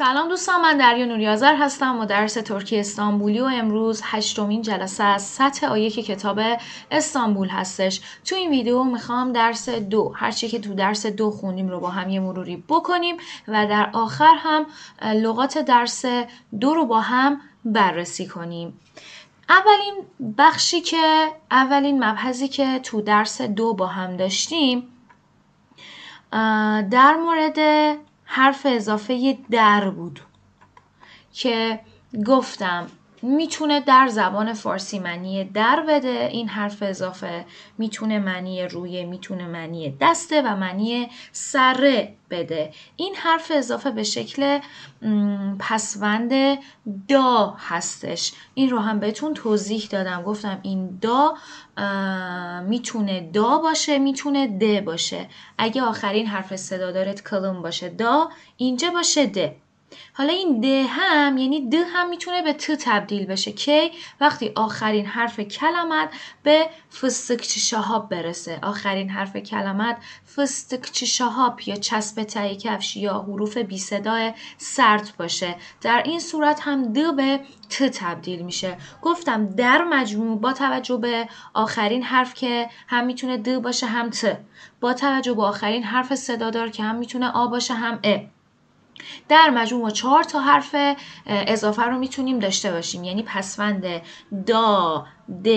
سلام دوستان من دریا نوریازر هستم و درس ترکی استانبولی و امروز هشتمین جلسه از سطح آیه که کتاب استانبول هستش. تو این ویدیو می‌خوام درس دو هرچی که تو درس دو خونیم رو با هم یه مروری بکنیم و در آخر هم لغات درس دو رو با هم بررسی کنیم. اولین بخشی که اولین مبحثی که تو درس دو با هم داشتیم در مورد حرف اضافه در بود که گفتم می‌تونه در زبان فارسی معنی در بده. این حرف اضافه می‌تونه معنی روی می‌تونه معنی دسته و معنی سره بده. این حرف اضافه به شکل پسوند دا هستش. این رو هم بهتون توضیح دادم. گفتم این دا می‌تونه دا باشه می‌تونه د باشه. اگه آخرین حرف صدا دارد کلم باشه دا اینجا باشه ده حالا این ده هم یعنی د هم می‌تونه به ت تبدیل بشه کی؟ وقتی آخرین حرف کلمت به فستکچی شهاب برسه. آخرین حرف کلمت فستکچی شهاب یا چسب تایی کفش یا حروف بی صدای سرد باشه. در این صورت هم د به ت تبدیل میشه. گفتم در مجموع با توجه به آخرین حرف که هم می‌تونه د باشه هم ت. با توجه به آخرین حرف صدادار که هم می‌تونه آ باشه هم ا. در مجموع چهار تا حرف اضافه رو می‌تونیم داشته باشیم. یعنی پسوند دا د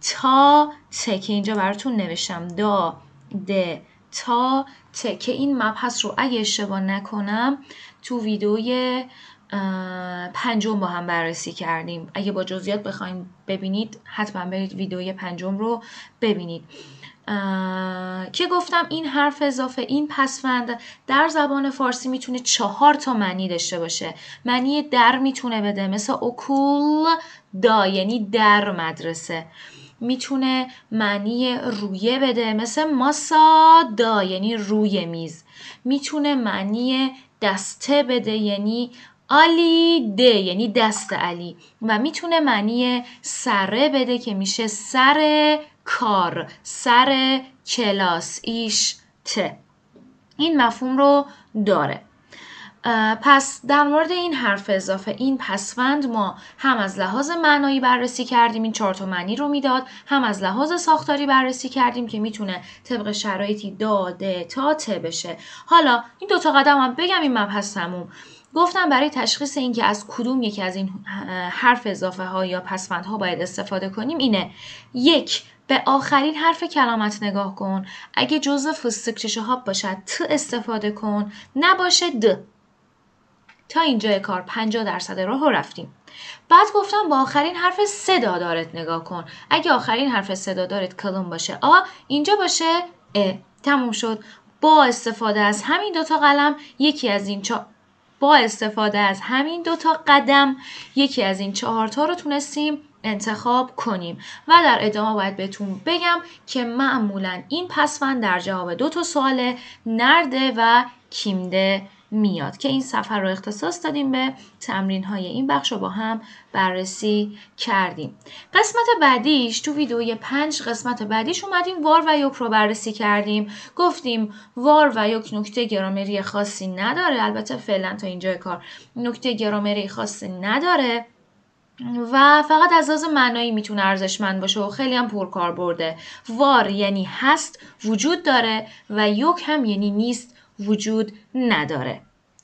تا ت که اینجا براتون نوشتم. دا د تا ت که این مبحث رو اگه اشتباه نکنم تو ویدیوی پنجم با هم بررسی کردیم. اگه با جزئیات بخوایم ببینید حتما برید ویدیوی پنجم رو ببینید. که گفتم این حرف اضافه این پسفند در زبان فارسی می‌تونه چهار تا معنی داشته باشه. معنی در می‌تونه بده مثل اکول دا یعنی در مدرسه. می‌تونه معنی رویه بده مثل ماسا دا یعنی روی میز. می‌تونه معنی دسته بده یعنی آلی ده یعنی دست علی. و می‌تونه معنی سره بده که میشه سر کار سر کلاس ایش ت این مفهوم رو داره. پس در مورد این حرف اضافه این پسوند ما هم از لحاظ معنایی بررسی کردیم این چهار تا معنی رو می‌داد هم از لحاظ ساختاری بررسی کردیم که می‌تونه طبق شرایطی داده تا ت بشه. حالا این دوتا قدم هم بگم این مبحث تموم. گفتم برای تشخیص اینکه از کدوم یکی از این حرف اضافه ها یا ها باید استفاده کنیم اینه. یک به آخرین حرف کلامت نگاه کن. اگه جزء فستک ها باشد ت استفاده کن. نباشه د. تا اینجا کار 50 درصد راه رفتیم. بعد گفتم با آخرین حرف صدا دارت نگاه کن. اگه آخرین حرف صدا دارت کلم باشه. آ اینجا باشه؟ ا تموم شد. با استفاده از همین دوتا قلم یکی از این چا... با استفاده از همین دوتا قدم یکی از این چهارتا رو تونستیم. انتخاب کنیم. و در ادامه باید بهتون بگم که معمولا این پسوند در جواب دو تا سوال نرده و کیمده میاد که این سفر رو اختصاص دادیم به تمرین های این بخش رو با هم بررسی کردیم. قسمت بعدیش تو ویدیوی پنج قسمت بعدیش اومدیم وار و یک رو بررسی کردیم. گفتیم وار و یک نکته گرامری خاصی نداره. البته فعلا تا اینجا کار نکته گرامری خاصی نداره. و فقط از لحاظ معنایی می‌تونه ارزشمند باشه و خیلی هم پرکار برده. وار یعنی هست وجود داره و یک هم yeni نیست وجود نداره.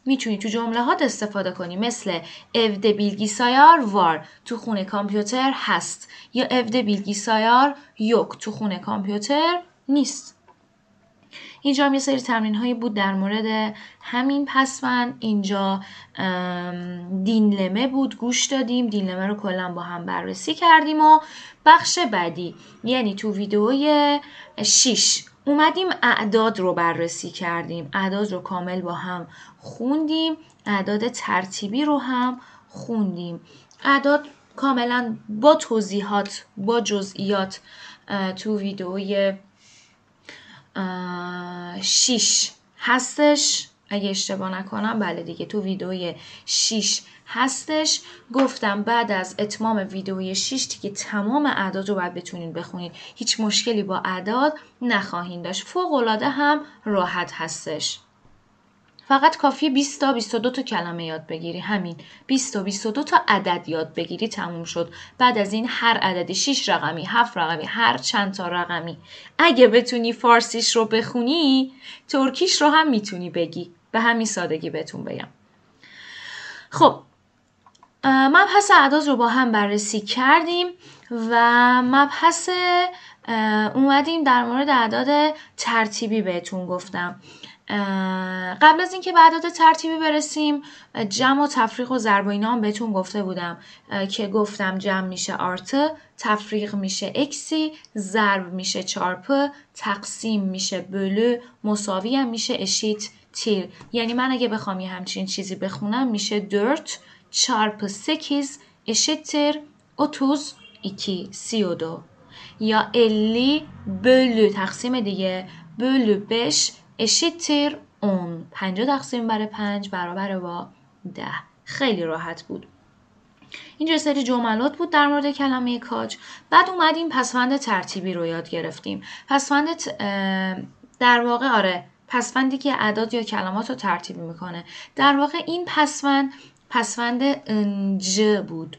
می‌تونی تو جمله استفاده کنی مثل evde bilgisayar وار تو خونه کامپیوتر هست یا evde bilgisayar یک تو خونه کامپیوتر نیست. اینجا هم یه سری تمرین هایی بود در مورد همین. پسوند اینجا دینلمه بود گوش دادیم. دینلمه رو کلا با هم بررسی کردیم و بخش بعدی یعنی تو ویدئوی 6 اومدیم اعداد رو بررسی کردیم. اعداد رو کامل با هم خوندیم. اعداد ترتیبی رو هم خوندیم. اعداد کاملا با توضیحات با جزئیات تو ویدئوی 6 هستش؟ اگه اشتباه نکنم بله دیگه تو ویدئوی 6 هستش. گفتم بعد از اتمام ویدئوی 6 دیگه تمام اعداد رو باید بتونین بخونید هیچ مشکلی با اعداد نخواهید داشت. فوق العاده هم راحت هستش. فقط کافیه 20 تا 22 تا کلمه یاد بگیری. همین. 20 تا 22 تا عدد یاد بگیری. تموم شد. بعد از این هر عددی 6 رقمی 7 رقمی هر چند تا رقمی. اگه بتونی فارسیش رو بخونی ترکیش رو هم می‌تونی بگی. به همین سادگی بهتون بگم. خب مبحث اعداد رو با هم بررسی کردیم و مبحث اومدیم در مورد اعداد ترتیبی بهتون گفتم. قبل از اینکه به اعداد ترتیبی برسیم جمع و تفریق و ضرب و اینا هم بهتون گفته بودم که گفتم جمع میشه آرت تفریق میشه اکسی ضرب میشه چارپ تقسیم میشه بلو مساوی هم میشه اشیت تیر. یعنی من اگه بخوام یه همچین چیزی بخونم میشه درت çarpı sekiz eşittir otuz iki سی و دو. یا elli bölü تقسیم دیگه. bölü beş eşittir on. پنجا تقسیم بر پنج برابر با ده. خیلی راحت بود. اینجا سری جملات بود در مورد کلمه kaç. بعد اومدیم پسوند ترتیبی رو یاد گرفتیم. پسوند در واقع آره پسوندی که اعداد یا کلمات رو ترتیبی می‌کنه. در واقع این پسوند پسوند انج بود.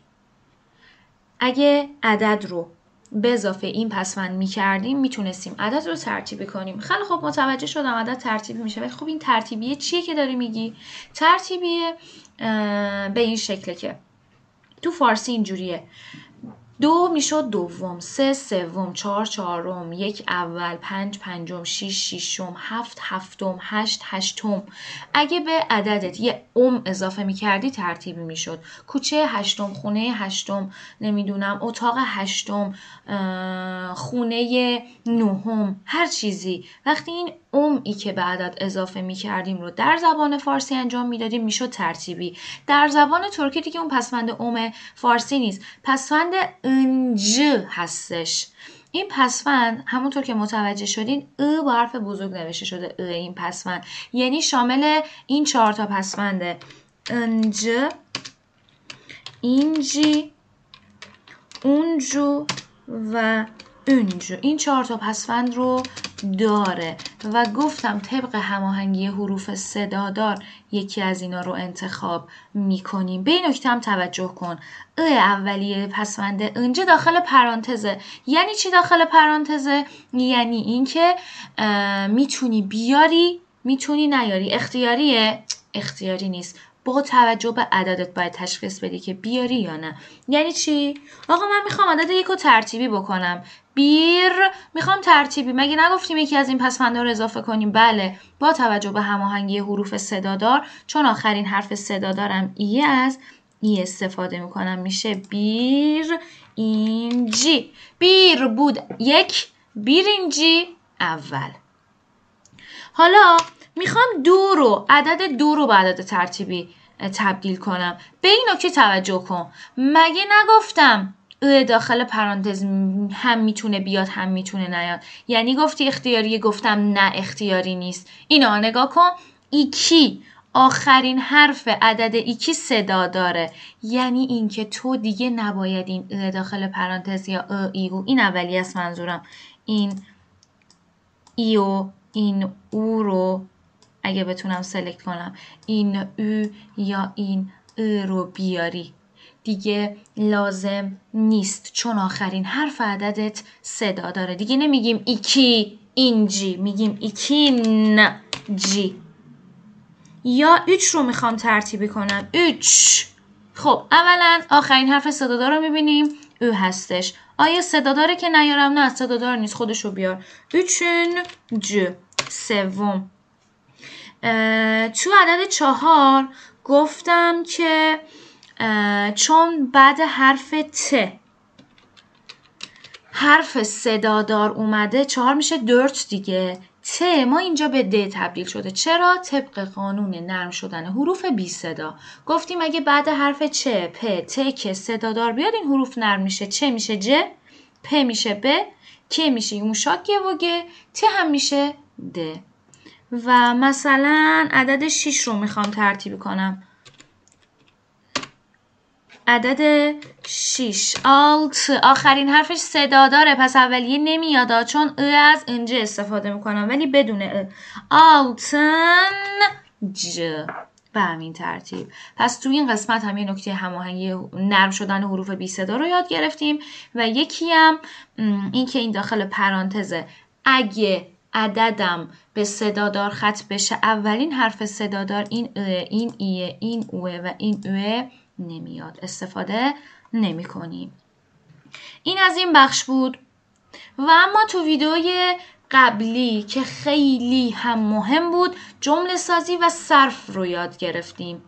اگه عدد رو به اضافه این پسوند می کردیم می‌تونستیم عدد رو ترتیبی کنیم. خیلی خوب متوجه شدم عدد ترتیبی میشه ولی خب این ترتیبیه چیه که داری میگی؟ ترتیبیه به این شکله که تو فارسی اینجوریه. دو می‌شد دوم سه سوم چهار چهارم یک اول پنج پنجم شیش شیشم هفت هفتم هشت هشتم. اگه به عددت یه ام اضافه می‌کردی ترتیبی می‌شد. کوچه هشتم خونه هشتم نمی‌دونم اتاق هشتم خونه نهم هر چیزی. وقتی این ای که به عدد اضافه می کردیم رو در زبان فارسی انجام می‌دادیم می‌شد ترتیبی. در زبان ترکی دیگه اون پسوند اوم فارسی نیست. پسوند انج هستش. این پسوند همونطور که متوجه شدین ا با حرف بزرگ نوشته شده ا این پسوند. یعنی شامل این چهار تا پسونده. انج اینجی اونجو و اونجو این چهار تا پسوند رو داره و گفتم طبق هماهنگی حروف صدادار یکی از اینا رو انتخاب می‌کنیم. به این نکته هم توجه کن. ا اولیه پسونده اینجا داخل پرانتزه. یعنی چی داخل پرانتزه؟ یعنی اینکه می‌تونی بیاری می‌تونی نیاری. اختیاریه؟ اختیاری نیست. با توجه به عددت باید تشخیص بدی که بیاری یا نه. یعنی چی؟ آقا من می‌خوام عدد یک رو ترتیبی بکنم. بیر می‌خوام ترتیبی. مگه نگفتیم یکی از این پسفنده رو اضافه کنیم؟ بله. با توجه به هماهنگی حروف صدادار چون آخرین حرف صدادارم ای از ای استفاده می‌کنم. میشه بیر اینجی. بیر بود یک بیرینجی اول. حالا می‌خوام دو رو عدد دو رو به عدد ترتیبی تبدیل کنم. به این نکته توجه کن. مگه نگفتم داخل پرانتز هم می‌تونه بیاد هم می‌تونه نیاد؟ یعنی گفتی اختیاریه گفتم نه اختیاری نیست. اینا نگاه کن. ایکی آخرین حرف عدد ایکی صدا داره. یعنی اینکه تو دیگه نباید این داخل پرانتز یا ای او این اولی است منظورم. این ای و این او رو اگه بتونم سلکت کنم. این او یا این ا رو بیاری. دیگه لازم نیست. چون آخرین حرف عددت صدا داره. دیگه نمیگیم ایکی اینجی میگیم ایکین جی. یا اوچ رو می‌خوام ترتیبی کنم. اوچ خب اولا آخرین حرف صدادار رو می‌بینیم. او هستش. آیا صداداره که نیارم؟ نه صدادار نیست. خودشو بیار. اوچون جو سوم. تو عدد چهار گفتم که چون بعد حرف ت حرف صدادار اومده چهار میشه درت دیگه. ت ما اینجا به د تبدیل شده. چرا؟ طبق قانون نرم شدن حروف بی صدا. گفتیم اگه بعد حرف چ پ ت که صدادار بیاد این حروف نرم میشه. چه میشه ج پ میشه ب که میشه یومشاک و گ ت هم میشه د. و مثلا عدد 6 رو می‌خوام ترتیب کنم. عدد 6 آلت. آخرین حرفش صدا داره. پس اولیه نمیاد. چون ا از اینجا استفاده می‌کنم. ولی بدون ا. آلتن ج. به همین ترتیب. پس تو این قسمت هم یه نکته هماهنگی نرم شدن حروف بی صدا رو یاد گرفتیم. و یکی هم این که این داخل پرانتزه اگه عددم به صدادار خط بشه. اولین حرف صدادار این این ایه این اوه و این اوه نمیاد. استفاده نمی کنیم. این از این بخش بود. و اما تو ویدیوی قبلی که خیلی هم مهم بود جمله سازی و صرف رو یاد گرفتیم.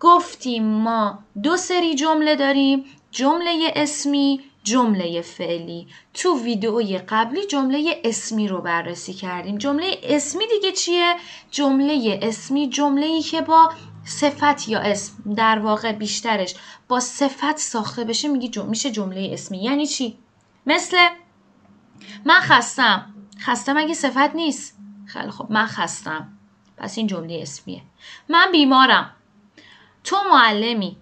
گفتیم ما دو سری جمله داریم. جمله اسمی جمله فعلی. تو ویدئوی قبلی جمله اسمی رو بررسی کردیم. جمله اسمی دیگه چیه؟ جمله اسمی جمله ای که با صفت یا اسم در واقع بیشترش با صفت ساخته بشه میگی جم... میشه جمله اسمی. یعنی چی؟ مثل من خستم. خسته مگه صفت نیست. خیلی خب من خستم. پس این جمله اسمیه. من بیمارم. تو معلمی.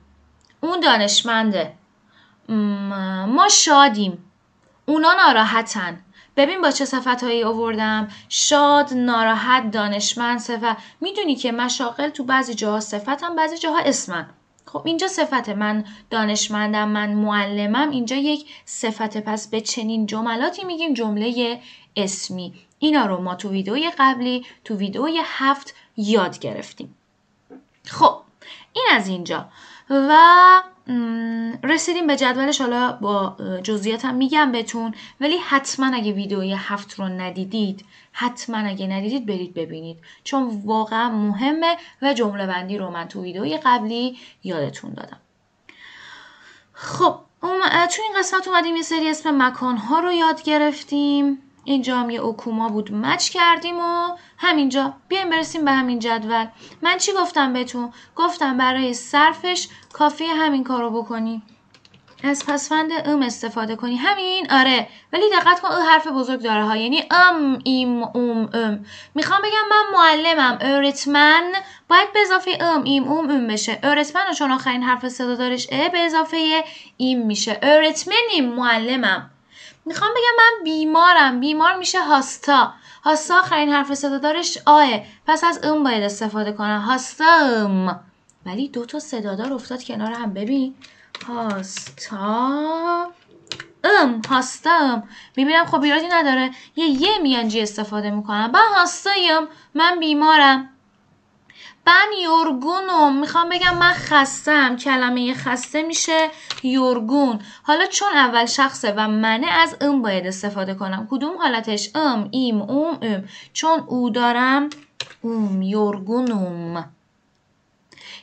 اون دانشمنده. ما شادیم. اونا ناراحتن. ببین با چه صفت هایی آوردم شاد ناراحت دانشمند صفت. می‌دونی که مشاقل تو بعضی جاها صفت هم بعضی جاها اسمن خب اینجا صفت من دانشمندم من معلمم. اینجا یک صفت. پس به چنین جملاتی میگیم جمله اسمی. اینا رو ما تو ویدئوی قبلی تو ویدئوی هفت یاد گرفتیم. خب این از اینجا. و رسیدیم به جدولش. حالا با جزئیات میگم بهتون. ولی حتما اگه ویدئوی هفت رو ندیدید حتما اگه ندیدید برید ببینید. چون واقعا مهمه و جمله بندی رو من تو ویدئوی قبلی یادتون دادم. خب تو این قسمت اومدیم یه سری اسم مکانها رو یاد گرفتیم. اینجا یه اوکوما بود. مچ کردیم و همینجا. بیایم برسیم به همین جدول. من چی گفتم بهتون؟ گفتم برای صرفش کافی همین کارو بکنی. از پسفند ام استفاده کنی. همین؟ آره. ولی دقت کن حرف بزرگ داره ها. یعنی ام ایم اوم ام. می‌خوام بگم من معلمم. ارتمن. باید به اضافه ام ایم اوم ام بشه. ارتمن چون آخرین حرف صدا دارش ا به اضافه ایم میشه. ارتمنیم معلمم. می‌خوام بگم من بیمارم. بیمار میشه هاستا. هاستا آخرین حرف صدا دارش آه. پس از ام باید استفاده کنم. هاستم ولی دو تا صدادار افتاد کنار هم. ببین. هاستا ام. هاستم می‌بینم خب ایرادی نداره. یه یه میانجی استفاده می‌کنم من هاستایم من بیمارم. من یورگونم می‌خوام بگم من خستم. کلمه خسته میشه یورگون. حالا چون اول شخصه و منه از ام باید استفاده کنم. کدوم حالتش؟ ام ایم اوم ام. چون او دارم اوم یورگونم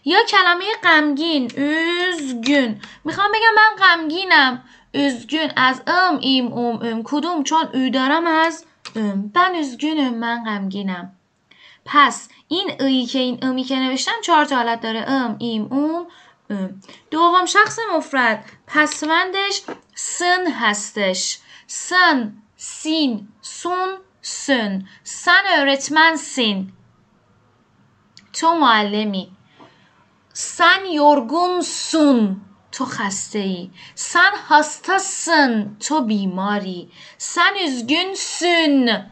یا کلمه غمگین üzgün می‌خوام بگم من غمگینم. üzgün از ım im um üm. کدوم؟ چون ü دارم از üm. من üzgünم من غمگینم. پس این ای که این امی که نوشتم چهار تا حالت داره. ام ایم اوم ام. دوم شخص مفرد. پسوندش sın هستش. sın sin sun sün. Sen öğretmensin. تو معلمی. سن یورگون سون. تو خسته ای سن. هستاسن تو بیماری. سن سن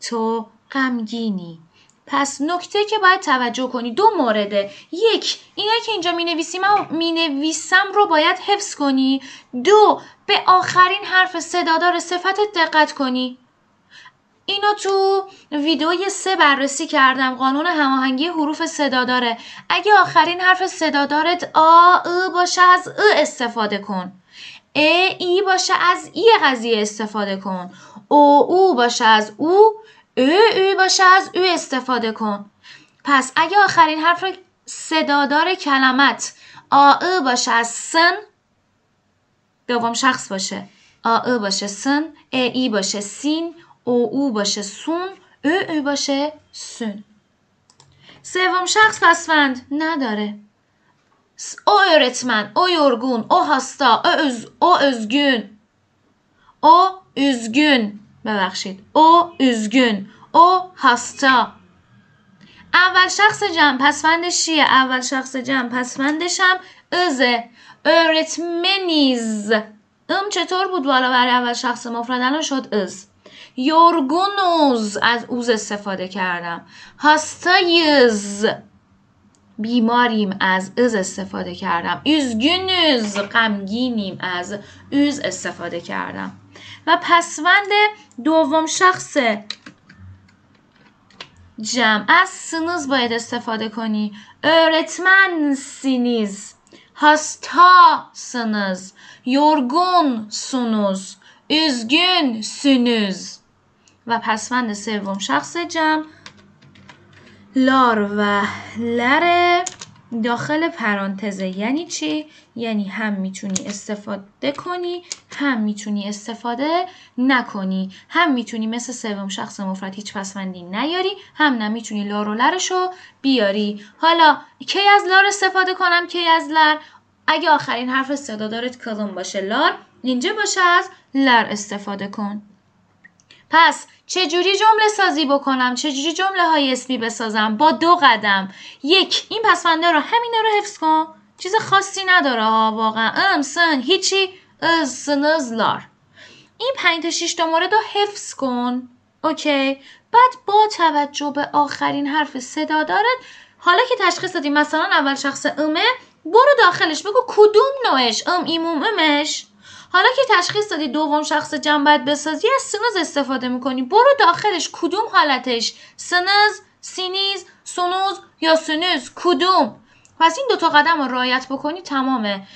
تو غمگینی. پس نکته که باید توجه کنی دو مورده. یک اینه که اینجا می نویسیم می نویسم رو باید حفظ کنی. دو به آخرین حرف صدادار صفتت دقت کنی. اینو تو ویدیوی سه بررسی کردم. قانون هماهنگی حروف صدا داره اگه آخرین حرف صدادارت آ ا باشه از ا استفاده کن. ا ای باشه از ای قضیه استفاده کن. او او باشه از او او او باشه از او استفاده کن. پس اگه آخرین حرف صدادار کلمت آ باشه از سن دوم شخص باشه. آ باشه سن ا ای باشه سین او او باشه سون او او باشه سون. سوم شخص پسفند نداره. او öğretmen او yorgun او هاستا او, öz, او özgün او üzgün ببخشید. او üzgün. او هاستا اول شخص جمع پسفندش چیه اول شخص جمع پسفندش هم ازه öğretmeniz. ام چطور بود بالا برای اول شخص مفرد الان شد از؟ یورگونوز. از اوز استفاده کردم. هاستایز بیماریم. از از استفاده کردم. üzgünüz. غمگینیم. از اوز استفاده کردم. و پسوند دوم شخص جمع از سنوز باید استفاده کنی. öğretmensiniz hastasınız yorgunsunuz üzgünsünüz و پسوند سوم شخص جمع لار و لره داخل پرانتزه. یعنی چی؟ یعنی هم می‌تونی استفاده کنی هم می‌تونی استفاده نکنی. هم می‌تونی مثل سوم شخص مفرد هیچ پسوندی نیاری هم نمی‌تونی لار و لرشو بیاری. حالا کی از لار استفاده کنم کی از لر؟ اگه آخرین حرف صدا دارد کلم باشه؟ لار. اینجا باشه از لر استفاده کن. پس چجوری جمله سازی بکنم؟ چجوری جمله های اسمی بسازم؟ با دو قدم. یک این پسفنده رو همینه رو حفظ کن. چیز خاصی نداره ها واقعا. ام سن هیچی. از لار. این پنج تا شیش تا مورد رو حفظ کن. اوکی. بعد با توجه به آخرین حرف صدادار. حالا که تشخیص دادی مثلا اول شخص ım ه برو داخلش. بگو کدوم نوعش؟ ım im um üm ش. حالا که تشخیص دادی دوم شخص جمع باید بسازی از sınız استفاده می‌کنی. برو داخلش. کدوم حالتش؟ sınız siniz sunuz یا sünüz؟ کدوم؟ پس این دوتا قدم رو رعایت بکنی تمام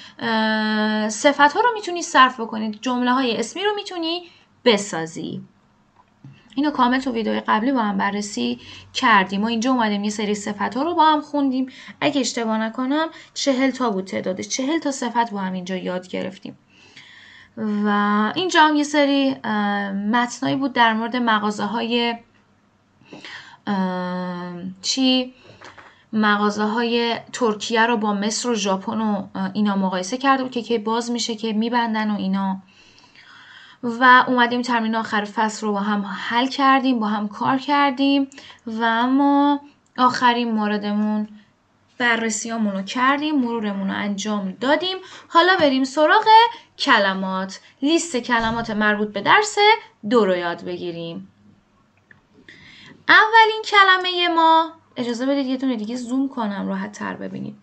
صفت ها رو می‌تونی صرف بکنی. جمله های اسمی رو می‌تونی بسازی. اینو کامل تو ویدیو قبلی با هم بررسی کردیم. و اینجا اومدیم یه سری صفت ها رو با هم خوندیم. اگه اشتباه نکنم چهل تا بود تعدادش. چهل تا صفت با هم اینجا یاد گرفتیم. و اینجا هم یه سری متنایی بود در مورد مغازه های چی؟ مغازه های ترکیه رو با مصر و ژاپن و اینا مقایسه کرده بود که که باز میشه که میبندن و اینا. و اومدیم ترمین آخر فصل رو با هم حل کردیم با هم کار کردیم و اما آخرین موردمون بررسیامون رو کردیم مرورمون رو انجام دادیم. حالا بریم سراغ کلمات لیست کلمات مربوط به درس دو رو یاد بگیریم. اولین کلمه ما اجازه بدید یه دونه دیگه زوم کنم راحت تر ببینید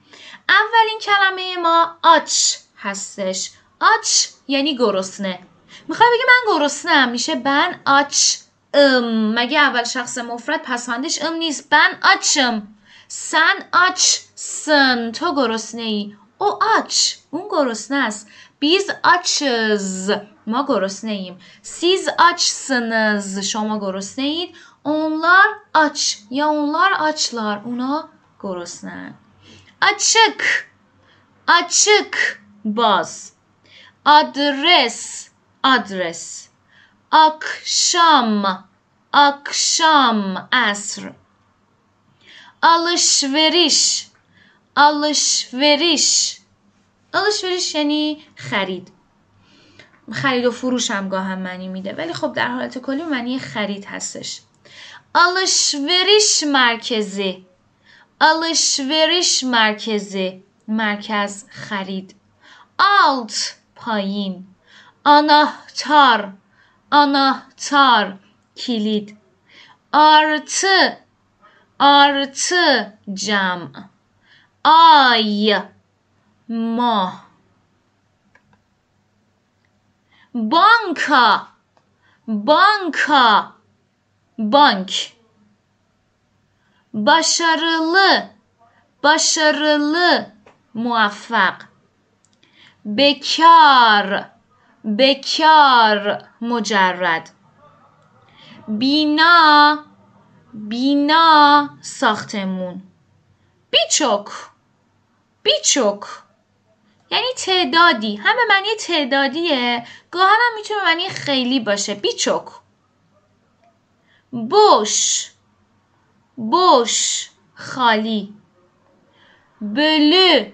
اولین کلمه ما آچ هستش. آچ یعنی گرسنه. می‌خوای بگی من گرسنه میشه ben açım. مگه اول شخص مفرد پسوندش ım نیست؟ Ben açım. Sen açsın. تو گرسنه ای او آچ. اون گرسنه است. Biz açız ما گرسنه ایم siz açsınız شما گرسنه اید onlar aç یا onlar açlar اونا گرسنه آچک آچک باز آدرس آدرس akşam. Akşam. Asr. Alışveriş. Alışveriş. Alışveriş یعنی خرید. خرید و فروش هم گاهم معنی میده. ولی خب در حالت کلی معنی خرید هستش. alışveriş مرکزی alışveriş مرکزی مرکز خرید. alt پایین. anahtar anahtar kilit artı artı cam ay ما بانکا. بانکا. بانک. باشرلی باشرلی موفق. بکار. بکار. مجرد. بینا. بینا ساختمون. بیچوک بیچوک یعنی تعدادی. هم به معنی تعدادیه. گاهن می‌تونه معنی خیلی باشه. بیچوک. بوش بوش خالی. بلو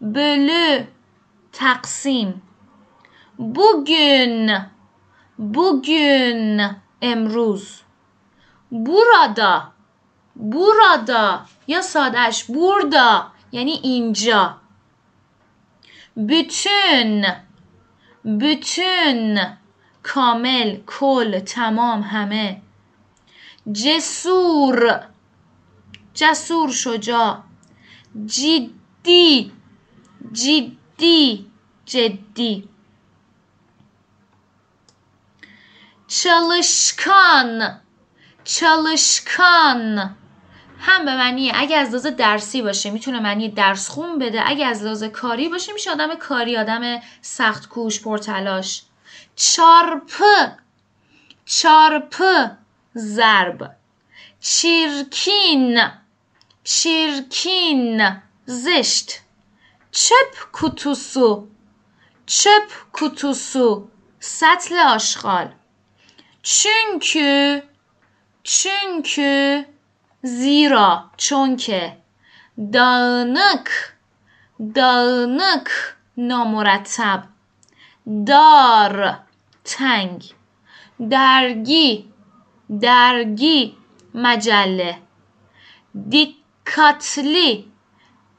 بلو تقسیم. bugün bugün امروز. burada burada یا سادش. burada یعنی اینجا. Bütün bütün کامل کل تمام همه. جسور جسور شجاع. جدی جدی جدی. çalışkan çalışkan هم به معنی اگه از لحاظ درسی باشه می‌تونه معنی درس خون بده. اگه از لحاظ کاری باشه میشه آدم کاری آدم سخت کوش پرتلاش. چارپ. چارپ. ضرب. چیرکین. چیرکین. زشت. چپ kutusu çöp kutusu سطل آشغال. çünkü çünkü zira چون که dağınık dağınık نامرتب دار تنگ درگی درگی مجله دیکاتلی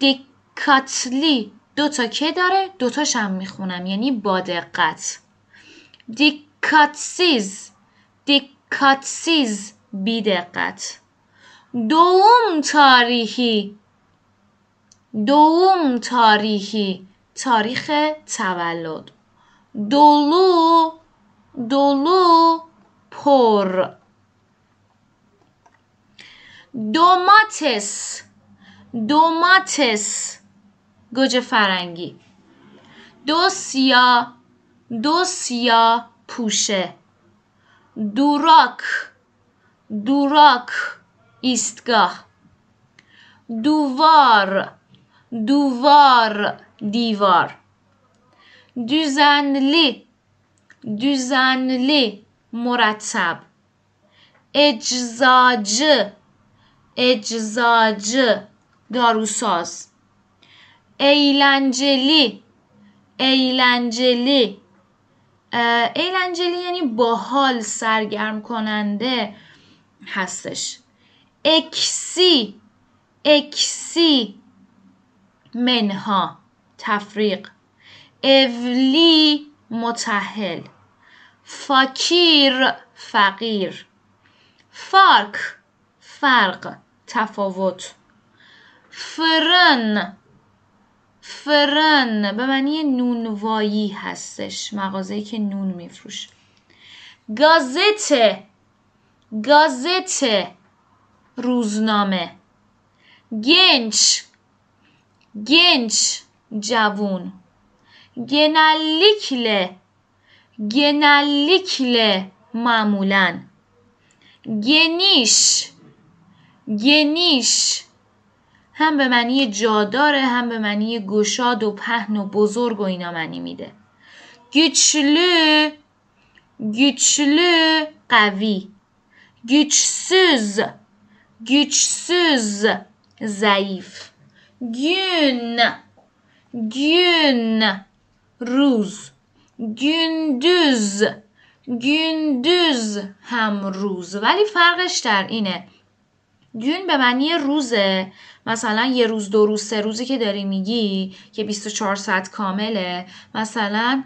دیکاتلی. دوتا که داره؟ دوتاش هم می‌خونم یعنی با دقت. دیکاتسیز دیکاتسیز بی دقت. دوم تاریخی. دوم تاریخی. تاریخ تولد. دولو دولو پر. دوماتس. دوماتس. گوجه فرنگی. دوسیا دوسیا پوشه. دوراک. دوراک. ایستگاه. دووار دووار دیوار. düzenli düzenli مرتب. eczacı eczacı داروساز. eğlenceli eğlenceli eğlenceli یعنی باحال سرگرم کننده هستش. اکسی اکسی. منها. تفریق. اولی متحل. فاکیر فقیر. فارک فرق تفاوت. فرن فرن. به معنی نونوایی هستش. مغازه‌ای که نون میفروش گازته. گازته. روزنامه. گنچ گنچ جوون. گنلیکله گنلیکله معمولا. گنیش. گنیش. هم به معنی جاداره هم به معنی گشاد و پهن و بزرگ و اینا معنی میده. گچلو. گچلو قوی. گچسوز. گچسوز ضعیف گون گون روز گندوز گندوز هم روز ولی فرقش در اینه گون به معنی روزه مثلا یه روز دو روز سه روزی که داری میگی که 24 ساعت کامله مثلا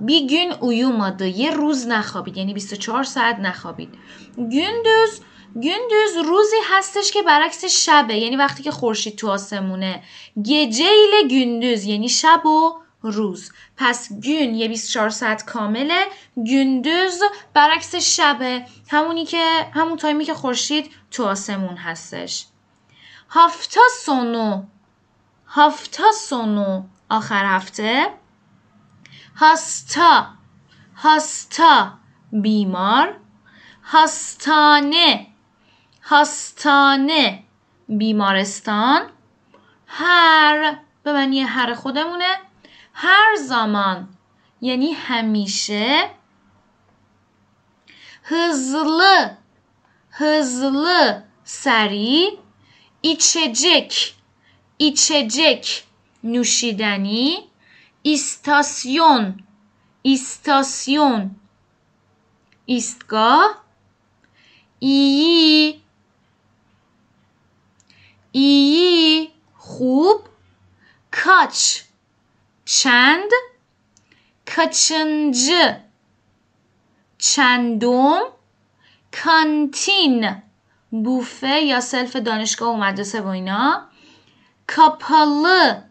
بی گون اویوماده یه روز نخوابید یعنی 24 ساعت نخوابید گندوز گندوز روزی هستش که برعکس شبه یعنی وقتی که خورشید تو آسمونه. گجیل گندوز یعنی شب و روز. پس گون یه 24 ساعت کامله. گندوز برعکس شبه همونی که همون تایمی که خورشید تو آسمون هستش. هفته سونو. هفته سونو. آخر هفته. هستا. هستا بیمار. هستانه. هستانه بیمارستان هر به معنی هر خودمونه هر زمان یعنی همیشه هزل هزل سری ایچجک ایچجک نوشیدنی ایستاسیون ایستاسیون ایستگاه ای ای خوب کاچ چند کچنج چندم kantin بوفه یا سلف دانشگاه و مدرسه و اینا kapalı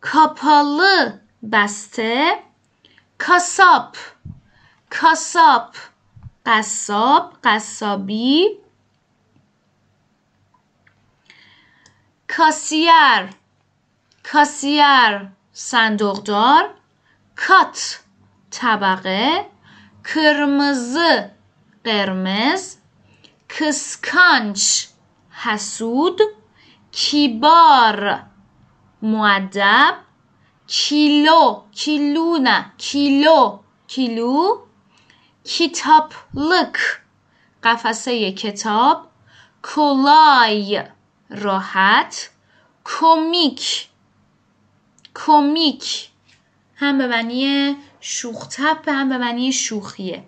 kapalı بسته kasap kasap قصاب قصابی kasiyer. kasiyer. صندوقدار. کات. طبقه. کرمزه قرمز. کسکانچ. حسود. کیبار. معدب کیلو. کیلو نه کیلو. کیلو. کتابلک. قفسه کتاب. کلای. راحت. کمیک کمیک هم به معنی شوخ هم به معنی شوخیه.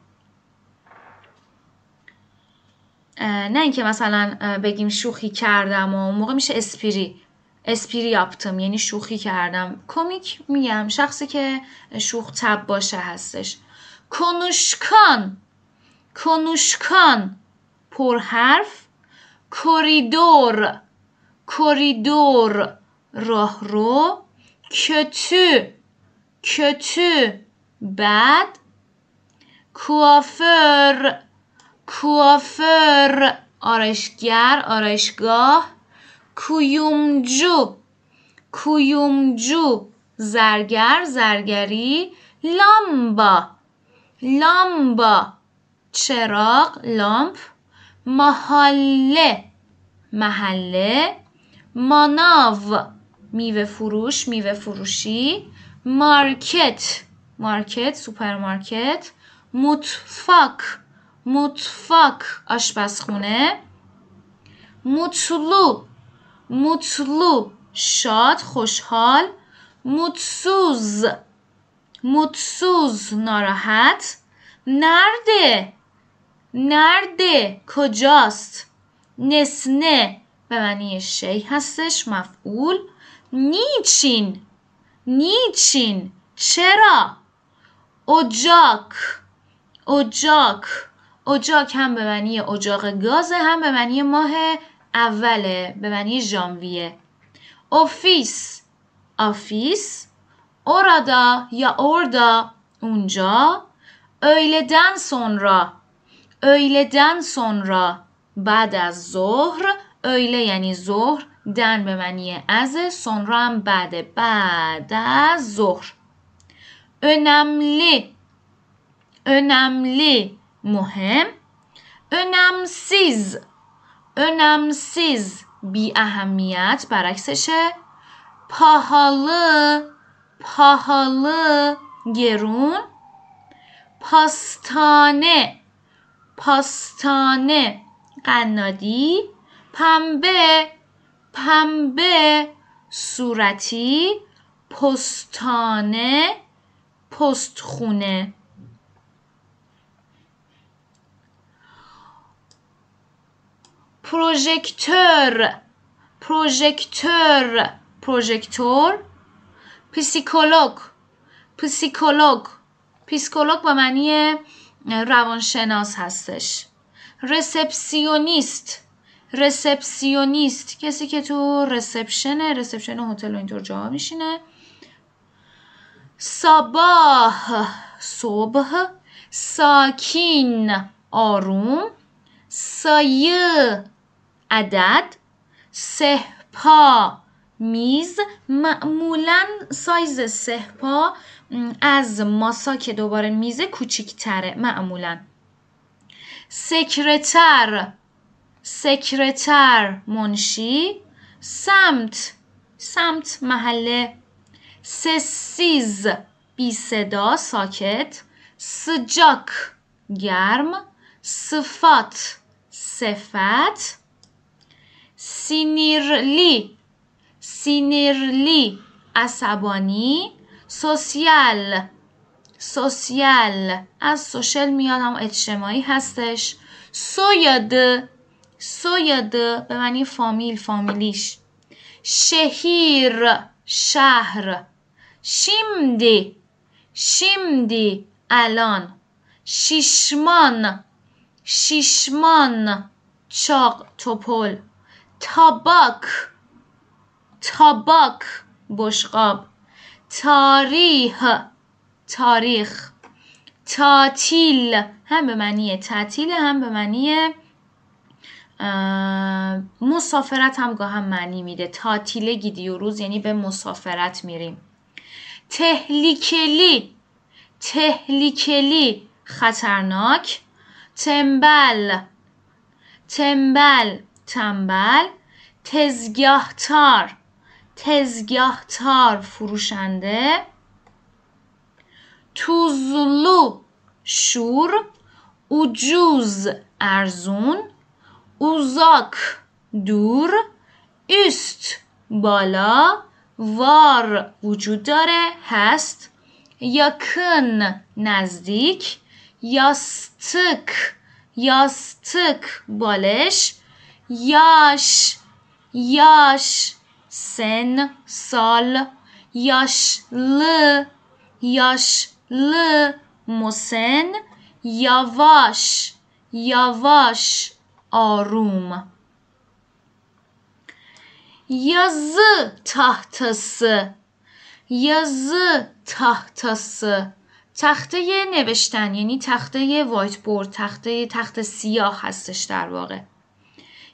نه اینکه مثلا بگیم شوخی کردم و اون موقع میشه اسپیری اسپیری یاپتم یعنی شوخی کردم. کمیک میگم شخصی که شوخ تب باشه هستش. کنوشکان. کنوشکان. پر حرف کریدور کریدور راه رو کتو کتو بد کوافر کوافر آرایشگر آرایشگاه کویومجو کویومجو زرگر زرگری لامبا lamba چراغ لامپ mahalle محله manav میوه فروش میوه فروشی market market سوپرمارکت mutfak mutfak آشپزخونه mutlu mutlu شاد خوشحال متسوز متسوز ناراحت نرده نرده کجاست نسنه به معنی شی هستش مفعول. نیچین. نیچین. چرا؟ اجاک اجاک اجاک هم به معنی اجاق گازه هم به معنی ماه اوله به معنی ژانویه. اوفیس آفیس. اورادا یا اوردا. اونجا. öğleden sonra öğleden sonra بعد از ظهر öğle یعنی ظهر دن به معنی از sonra هم بعد بعد از ظهر. önemli önemli مهم. önemsiz önemsiz بی اهمیت برعکسشه pahalı pahalı گرون. پاستانه. پاستانه. قنادی. پنبه پنبه صورتی پستانه پستخونه. projektör projektör پروژکتور psikolog psikolog. psikolog به معنی روانشناس هستش. resepsiyonist. resepsiyonist کسی که تو reception reception هتل و اینطور جا میشینه. sabah صبح sakin آروم sayı عدد sehpa میز. معمولا سایز sehpa از masa که دوباره میز کوچیکتره معمولا. sekreter sekreter منشی semt semt محله sessiz بی صدا ساکت sıcak گرم sıfat صفت sinirli sinirli عصبانی sosyal sosyal از social میاد هم اجتماعی هستش سوید سوید به معنی فامیل فامیلیش. شهیر شهر. شیمدی شیمدی الان. شیشمان شیشمان. چاق توپل. تاباک تاباک بشقاب. تاریخ تاریخ. تاتیل هم به معنی تعطیل هم به معنی مسافرت هم گاه هم معنی میده. و روز یعنی به مسافرت میریم. تهلیکلی تهلیکلی خطرناک. تنبل تنبل تنبل. تزگاهتار تزگاهتار فروشنده. توزلو شور. اوجوز ارزون. اوزاک دور است بالا وار وجود داره هست یکن نزدیک یاستک یاستک بالش یاش یاش سن سال یاشل یاشل مسن یاواش یاواش آروم. یز تحتس یز تحتس تخته نوشتن یعنی تخته وایت بورد تخته تخت سیاه هستش در واقع.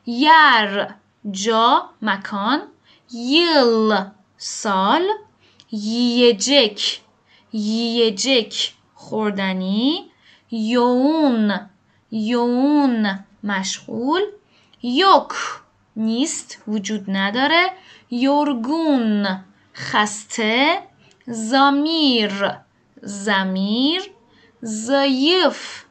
یر جا مکان. یل سال. یجک یجک خوردنی. یون یون. مشغول. یوک نیست وجود نداره. یورگون خسته. زامیر زمیر. ضعیف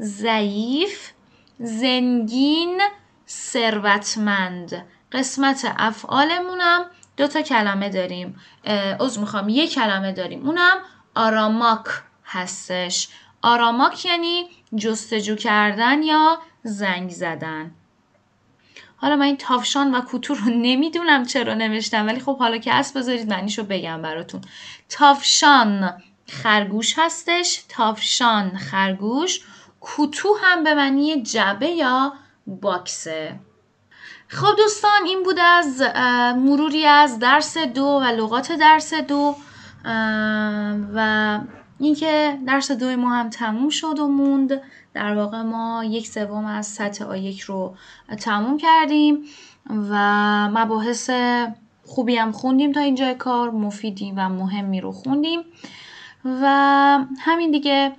ضعیف. زنگین ثروتمند. قسمت افعالمونم دو تا کلمه داریم. از می‌خوام یک کلمه داریم. اونم آراماک هستش. آراماک یعنی جستجو کردن یا زنگ زدن. حالا من این تافشان و کوتور رو نمی‌دونم چرا نوشتم ولی خب حالا که اسب بذارید معنیشو بگم براتون. تافشان خرگوش هستش. تافشان خرگوش. کوتو هم به معنی جبه یا باکسه. خب دوستان این بود از مروری از درس دو و لغات درس دو. و اینکه درس دو ما هم تموم شد و موند. در واقع ما یک سوم از سطح آ یک رو تموم کردیم و مباحث خوبی هم خوندیم تا اینجای کار مفیدی و مهمی رو خوندیم. و همین دیگه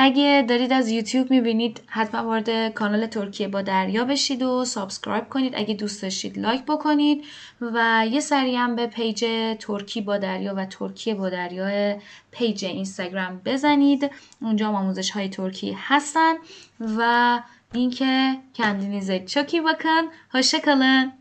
اگه دارید از یوتیوب می‌بینید حتما وارد کانال ترکی با دریا بشید و subscribe کنید اگه دوست داشتید لایک بکنید و یه سری هم به پیج ترکی با دریا و ترکیه با دریا پیج اینستاگرام بزنید اونجا آموزش های ترکی هستن و اینکه kendinize çok iyi bakın. Hoşça.